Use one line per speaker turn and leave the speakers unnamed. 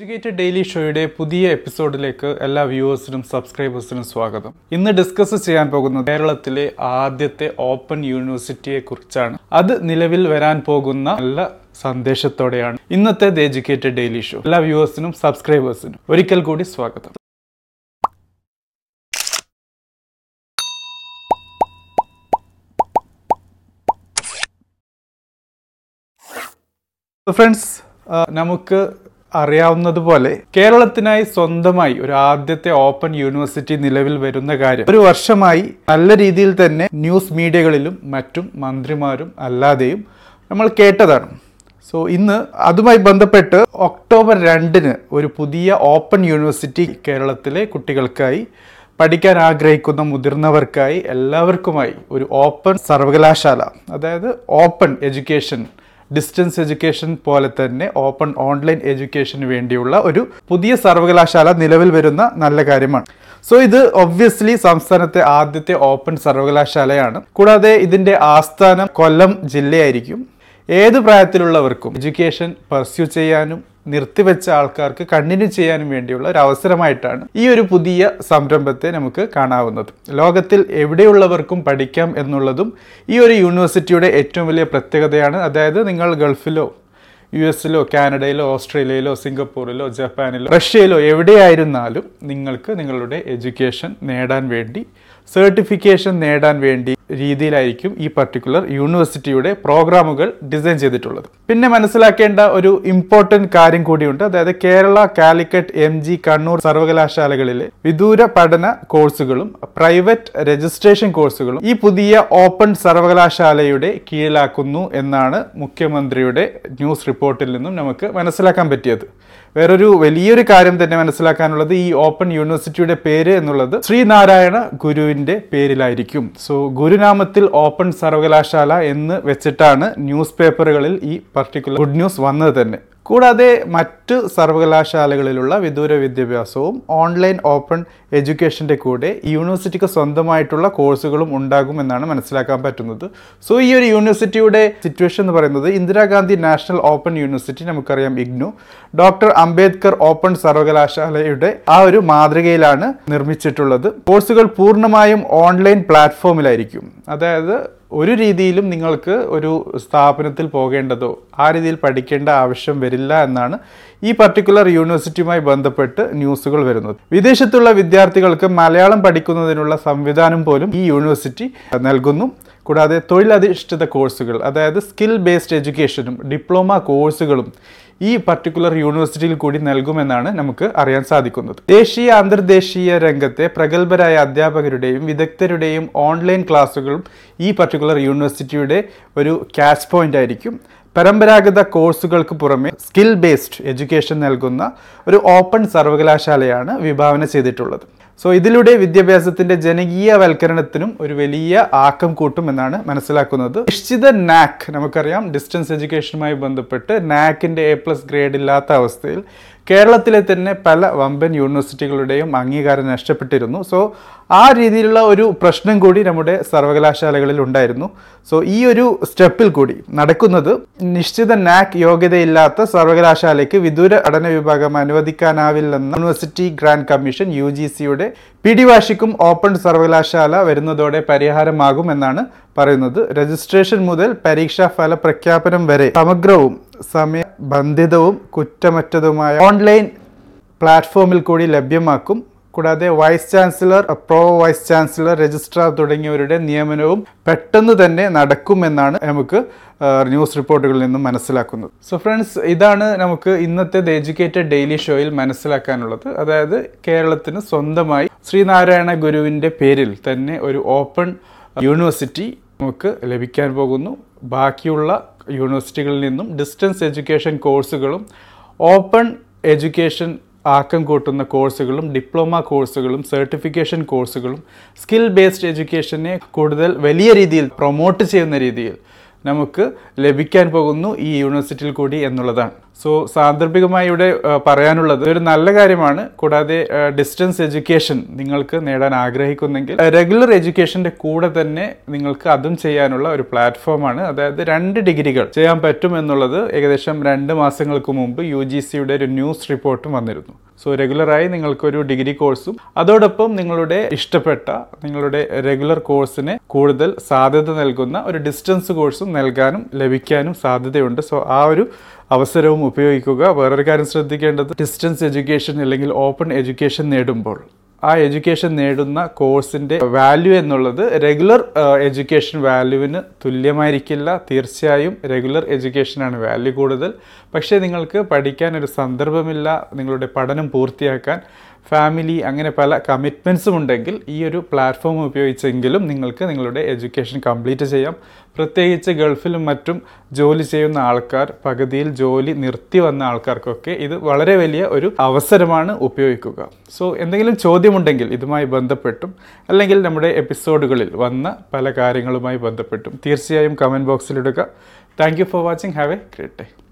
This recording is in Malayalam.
എഡ്യൂക്കേറ്റഡ് ഡെയിലി ഷോയുടെ പുതിയ എപ്പിസോഡിലേക്ക് എല്ലാ വ്യൂവേഴ്സിനും സബ്സ്ക്രൈബേഴ്സിനും സ്വാഗതം. ഇന്ന് ഡിസ്കസ് ചെയ്യാൻ പോകുന്നത് കേരളത്തിലെ ആദ്യത്തെ ഓപ്പൺ യൂണിവേഴ്സിറ്റിയെ കുറിച്ചാണ്. അത് നിലവിൽ വരാൻ പോകുന്ന നല്ല സന്ദേശത്തോടെയാണ്. ഇന്നത്തെ ദ എഡ്യൂക്കേറ്റഡ് ഡെയിലി ഷോ. എല്ലാ വ്യൂവേഴ്സിനും സബ്സ്ക്രൈബേഴ്സിനും ഒരിക്കൽ കൂടി സ്വാഗതം. ഫ്രണ്ട്സ് നമുക്ക് അറിയാവുന്നതുപോലെ കേരളത്തിനായി സ്വന്തമായി ഒരു ആദ്യത്തെ ഓപ്പൺ യൂണിവേഴ്സിറ്റി നിലവിൽ വരുന്ന കാര്യം. ഒരു വർഷമായി നല്ല രീതിയിൽ തന്നെ ന്യൂസ് മീഡിയകളിലും മറ്റും മന്ത്രിമാരും അല്ലാതെയും നമ്മൾ കേട്ടതാണ്. സോ ഇന്ന് അതുമായി ബന്ധപ്പെട്ട് ഒക്ടോബർ രണ്ടിന് ഒരു പുതിയ ഓപ്പൺ യൂണിവേഴ്സിറ്റി കേരളത്തിലെ കുട്ടികൾക്കായി പഠിക്കാൻ ആഗ്രഹിക്കുന്ന മുതിർന്നവർക്കായി എല്ലാവർക്കുമായി ഒരു ഓപ്പൺ സർവകലാശാല അതായത് ഓപ്പൺ എഡ്യൂക്കേഷൻ ഡിസ്റ്റൻസ് എഡ്യൂക്കേഷൻ പോലെ തന്നെ ഓപ്പൺ ഓൺലൈൻ എഡ്യൂക്കേഷന് വേണ്ടിയുള്ള ഒരു പുതിയ സർവകലാശാല നിലവിൽ വരുന്ന നല്ല കാര്യമാണ്. സോ ഇത് ഒബ്വിയസ്ലി സംസ്ഥാനത്തെ ആദ്യത്തെ ഓപ്പൺ സർവകലാശാലയാണ്. കൂടാതെ ഇതിന്റെ ആസ്ഥാനം കൊല്ലം ജില്ലയായിരിക്കും. ഏത് പ്രായത്തിലുള്ളവർക്കും എഡ്യൂക്കേഷൻ പെർസ്യൂ ചെയ്യാനും നിർത്തിവെച്ച ആൾക്കാർക്ക് കണ്ടിന്യൂ ചെയ്യാനും വേണ്ടിയുള്ള ഒരു അവസരമായിട്ടാണ് ഈ ഒരു പുതിയ സംരംഭത്തെ നമുക്ക് കാണാവുന്നത്. ലോകത്തിൽ എവിടെയുള്ളവർക്കും പഠിക്കാം എന്നുള്ളതും ഈ ഒരു യൂണിവേഴ്സിറ്റിയുടെ ഏറ്റവും വലിയ പ്രത്യേകതയാണ്. അതായത് നിങ്ങൾ ഗൾഫിലോ യു എസിലോ കാനഡയിലോ ഓസ്ട്രേലിയയിലോ സിംഗപ്പൂരിലോ ജപ്പാനിലോ റഷ്യയിലോ എവിടെയായിരുന്നാലും നിങ്ങൾക്ക് നിങ്ങളുടെ എഡ്യൂക്കേഷൻ നേടാൻ വേണ്ടി സർട്ടിഫിക്കേഷൻ നേടാൻ വേണ്ടി രീതിയിലായിരിക്കും ഈ പർട്ടിക്കുലർ യൂണിവേഴ്സിറ്റിയുടെ പ്രോഗ്രാമുകൾ ഡിസൈൻ ചെയ്തിട്ടുള്ളത്. പിന്നെ മനസ്സിലാക്കേണ്ട ഒരു ഇമ്പോർട്ടന്റ് കാര്യം കൂടിയുണ്ട്. അതായത് കേരള കാലിക്കറ്റ് എം ജി കണ്ണൂർ സർവകലാശാലകളിലെ വിദൂര പഠന കോഴ്സുകളും പ്രൈവറ്റ് രജിസ്ട്രേഷൻ കോഴ്സുകളും ഈ പുതിയ ഓപ്പൺ സർവകലാശാലയുടെ കീഴിലാക്കുന്നു എന്നാണ് മുഖ്യമന്ത്രിയുടെ ന്യൂസ് റിപ്പോർട്ടിൽ നിന്നും നമുക്ക് മനസ്സിലാക്കാൻ പറ്റിയത്. വേറൊരു വലിയൊരു കാര്യം തന്നെ മനസ്സിലാക്കാനുള്ളത് ഈ ഓപ്പൺ യൂണിവേഴ്സിറ്റിയുടെ പേര് എന്നുള്ളത് ശ്രീനാരായണ ഗുരുവിന്റെ പേരിലായിരിക്കും. സോ ഗുരുനാമത്തിൽ ഓപ്പൺ സർവകലാശാല എന്ന് വെച്ചിട്ടാണ് ന്യൂസ് പേപ്പറുകളിൽ ഈ പർട്ടിക്കുലർ ഗുഡ് ന്യൂസ് വന്നത് തന്നെ. കൂടാതെ മറ്റ് സർവകലാശാലകളിലുള്ള വിദൂര വിദ്യാഭ്യാസവും ഓൺലൈൻ ഓപ്പൺ എഡ്യൂക്കേഷന്റെ കൂടെ യൂണിവേഴ്സിറ്റിക്ക് സ്വന്തമായിട്ടുള്ള കോഴ്സുകളും ഉണ്ടാകുമെന്നാണ് മനസ്സിലാക്കാൻ പറ്റുന്നത്. സോ ഈ ഒരു യൂണിവേഴ്സിറ്റിയുടെ സിറ്റുവേഷൻ എന്ന് പറയുന്നത് ഇന്ദിരാഗാന്ധി നാഷണൽ ഓപ്പൺ യൂണിവേഴ്സിറ്റി നമുക്കറിയാം ഇഗ്നു. ഡോക്ടർ അംബേദ്കർ ഓപ്പൺ സർവകലാശാലയുടെ ആ ഒരു മാതൃകയിലാണ് നിർമ്മിച്ചിട്ടുള്ളത്. കോഴ്സുകൾ പൂർണമായും ഓൺലൈൻ പ്ലാറ്റ്ഫോമിലായിരിക്കും. അതായത് ഒരു രീതിയിലും നിങ്ങൾക്ക് ഒരു സ്ഥാപനത്തിൽ പോകേണ്ടതോ ആ രീതിയിൽ പഠിക്കേണ്ട ആവശ്യം വരില്ല എന്നാണ് ഈ പർട്ടിക്കുലർ യൂണിവേഴ്സിറ്റിയുമായി ബന്ധപ്പെട്ട് ന്യൂസുകൾ വരുന്നത് വിദേശത്തുള്ള വിദ്യാർത്ഥികൾക്ക് മലയാളം പഠിക്കുന്നതിനുള്ള സംവിധാനം പോലും ഈ യൂണിവേഴ്സിറ്റി നൽകുന്നു. കൂടാതെ തൊഴിലധിഷ്ഠിത കോഴ്സുകൾ അതായത് സ്കിൽ ബേസ്ഡ് എഡ്യൂക്കേഷനും ഡിപ്ലോമ കോഴ്സുകളും ഈ പർട്ടിക്കുലർ യൂണിവേഴ്സിറ്റിയിൽ കൂടി നൽകുമെന്നാണ് നമുക്ക് അറിയാൻ സാധിക്കുന്നത്. ദേശീയ അന്തർദേശീയ രംഗത്തെ പ്രഗത്ഭരായ അധ്യാപകരുടെയും വിദഗ്ധരുടെയും ഓൺലൈൻ ക്ലാസ്സുകളും ഈ പർട്ടിക്കുലർ യൂണിവേഴ്സിറ്റിയുടെ ഒരു ക്യാച്ച് പോയിന്റ് ആയിരിക്കും. പരമ്പരാഗത കോഴ്സുകൾക്ക് പുറമെ സ്കിൽ ബേസ്ഡ് എഡ്യൂക്കേഷൻ നൽകുന്ന ഒരു ഓപ്പൺ സർവകലാശാലയാണ് വിഭാവന ചെയ്തിട്ടുള്ളത്. സോ ഇതിലൂടെ വിദ്യാഭ്യാസത്തിന്റെ ജനകീയവൽക്കരണത്തിനും ഒരു വലിയ ആക്കം കൂട്ടും എന്നാണ് മനസ്സിലാക്കുന്നത്. നിശ്ചിത നാക്ക് നമുക്കറിയാം. ഡിസ്റ്റൻസ് എഡ്യൂക്കേഷനുമായി ബന്ധപ്പെട്ട് നാക്കിന്റെ എ പ്ലസ് ഗ്രേഡ് ഇല്ലാത്ത അവസ്ഥയിൽ കേരളത്തിലെ തന്നെ പല വമ്പൻ യൂണിവേഴ്സിറ്റികളുടെയും അംഗീകാരം നഷ്ടപ്പെട്ടിരുന്നു. സോ ആ രീതിയിലുള്ള ഒരു പ്രശ്നം കൂടി നമ്മുടെ സർവകലാശാലകളിൽ ഉണ്ടായിരുന്നു. സോ ഈ ഒരു സ്റ്റെപ്പിൽ കൂടി നടക്കുന്നത് നിശ്ചിത നാക് യോഗ്യതയില്ലാത്ത സർവകലാശാലയ്ക്ക് വിദൂര പഠന വിഭാഗം അനുവദിക്കാനാവില്ലെന്ന university grant commission U G സിയുടെ പിടിവാശിക്കും ഓപ്പൺ സർവകലാശാല വരുന്നതോടെ പരിഹാരമാകും എന്നാണ് പറയുന്നത് രജിസ്ട്രേഷൻ മുതൽ പരീക്ഷാ ഫല പ്രഖ്യാപനം വരെ സമഗ്രവും സമയബന്ധിതവും കുറ്റമറ്റതുമായ ഓൺലൈൻ പ്ലാറ്റ്ഫോമിൽ കൂടി ലഭ്യമാക്കും. കൂടാതെ vice chancellor pro vice chancellor registrar തുടങ്ങിയവരുടെ നിയമനവും പെട്ടെന്ന് തന്നെ നടക്കുമെന്നാണ് നമുക്ക് ന്യൂസ് റിപ്പോർട്ടുകളിൽ നിന്നും മനസ്സിലാക്കുന്നത്. സോ ഫ്രണ്ട്സ് ഇതാണ് നമുക്ക് ഇന്നത്തെ ദ എഡ്യൂക്കേറ്റഡ് ഡെയിലി ഷോയിൽ മനസ്സിലാക്കാനുള്ളത്. അതായത് കേരളത്തിന് സ്വന്തമായി ശ്രീനാരായണ ഗുരുവിന്റെ പേരിൽ തന്നെ ഒരു ഓപ്പൺ യൂണിവേഴ്സിറ്റി നമുക്ക് ലഭിക്കാൻ പോകുന്നു. ബാക്കിയുള്ള യൂണിവേഴ്സിറ്റികളിൽ നിന്നും ഡിസ്റ്റൻസ് എഡ്യൂക്കേഷൻ കോഴ്സുകളും ഓപ്പൺ എഡ്യൂക്കേഷൻ ആക്കം കൂട്ടുന്ന കോഴ്സുകളും ഡിപ്ലോമ കോഴ്സുകളും സർട്ടിഫിക്കേഷൻ കോഴ്സുകളും സ്കിൽ ബേസ്ഡ് എഡ്യൂക്കേഷനെ കൂടുതൽ വലിയ രീതിയിൽ പ്രൊമോട്ട് ചെയ്യുന്ന രീതിയിൽ നമുക്ക് ലഭിക്കാൻ പോകുന്നു ഈ യൂണിവേഴ്സിറ്റിയിൽ കൂടി എന്നുള്ളതാണ്. സോ സാന്ദർഭികമായി ഇവിടെ പറയാനുള്ളത് ഒരു നല്ല കാര്യമാണ്. കൂടാതെ ഡിസ്റ്റൻസ് എഡ്യൂക്കേഷൻ നിങ്ങൾക്ക് നേടാൻ ആഗ്രഹിക്കുന്നെങ്കിൽ റെഗുലർ എഡ്യൂക്കേഷന്റെ കൂടെ തന്നെ നിങ്ങൾക്ക് അതും ചെയ്യാനുള്ള ഒരു പ്ലാറ്റ്ഫോമാണ് അതായത് രണ്ട് ഡിഗ്രികൾ ചെയ്യാൻ പറ്റും എന്നുള്ളത് ഏകദേശം രണ്ട് മാസങ്ങൾക്ക് മുമ്പ് യു ജി സിയുടെ ഒരു ന്യൂസ് റിപ്പോർട്ടും വന്നിരുന്നു. സോ റെഗുലറായി നിങ്ങൾക്കൊരു ഡിഗ്രി കോഴ്സും അതോടൊപ്പം നിങ്ങളുടെ ഇഷ്ടപ്പെട്ട നിങ്ങളുടെ റെഗുലർ കോഴ്സിന് കൂടുതൽ സാധ്യത നൽകുന്ന ഒരു ഡിസ്റ്റൻസ് കോഴ്സും നൽകാനും ലഭിക്കാനും സാധ്യതയുണ്ട്. സോ ആ ഒരു അവസരവും ഉപയോഗിക്കുക. വേറൊരു കാര്യം ശ്രദ്ധിക്കേണ്ടത് ഡിസ്റ്റൻസ് എഡ്യൂക്കേഷൻ അല്ലെങ്കിൽ ഓപ്പൺ എഡ്യൂക്കേഷൻ നേടുമ്പോൾ. ആ എഡ്യൂക്കേഷൻ നേടുന്ന കോഴ്സിന്റെ വാല്യൂ എന്നുള്ളത് റെഗുലർ എഡ്യൂക്കേഷൻ വാല്യൂവിന് തുല്യമായിരിക്കില്ല. തീർച്ചയായും റെഗുലർ എഡ്യൂക്കേഷനാണ് വാല്യൂ കൂടുതൽ. പക്ഷേ നിങ്ങൾക്ക് പഠിക്കാൻ ഒരു സന്ദർഭമില്ല. നിങ്ങളുടെ പഠനം പൂർത്തിയാക്കാൻ ഫാമിലി അങ്ങനെ പല കമ്മിറ്റ്മെന്റ്സും ഉണ്ടെങ്കിൽ ഈ ഒരു പ്ലാറ്റ്ഫോം ഉപയോഗിച്ചെങ്കിലും നിങ്ങൾക്ക് നിങ്ങളുടെ എഡ്യൂക്കേഷൻ കംപ്ലീറ്റ് ചെയ്യാം. പ്രത്യേകിച്ച് ഗൾഫിലും മറ്റും ജോലി ചെയ്യുന്ന ആൾക്കാർ പകുതിയിൽ ജോലി നിർത്തി വന്ന ആൾക്കാർക്കൊക്കെ ഇത് വളരെ വലിയ ഒരു അവസരമാണ് ഉപയോഗിക്കുക. സോ എന്തെങ്കിലും ചോദ്യമുണ്ടെങ്കിൽ ഇതുമായി ബന്ധപ്പെട്ടും അല്ലെങ്കിൽ നമ്മുടെ എപ്പിസോഡുകളിൽ വന്ന പല കാര്യങ്ങളുമായി ബന്ധപ്പെട്ടും തീർച്ചയായും comment ബോക്സിലിടുക thank you for watching have a great day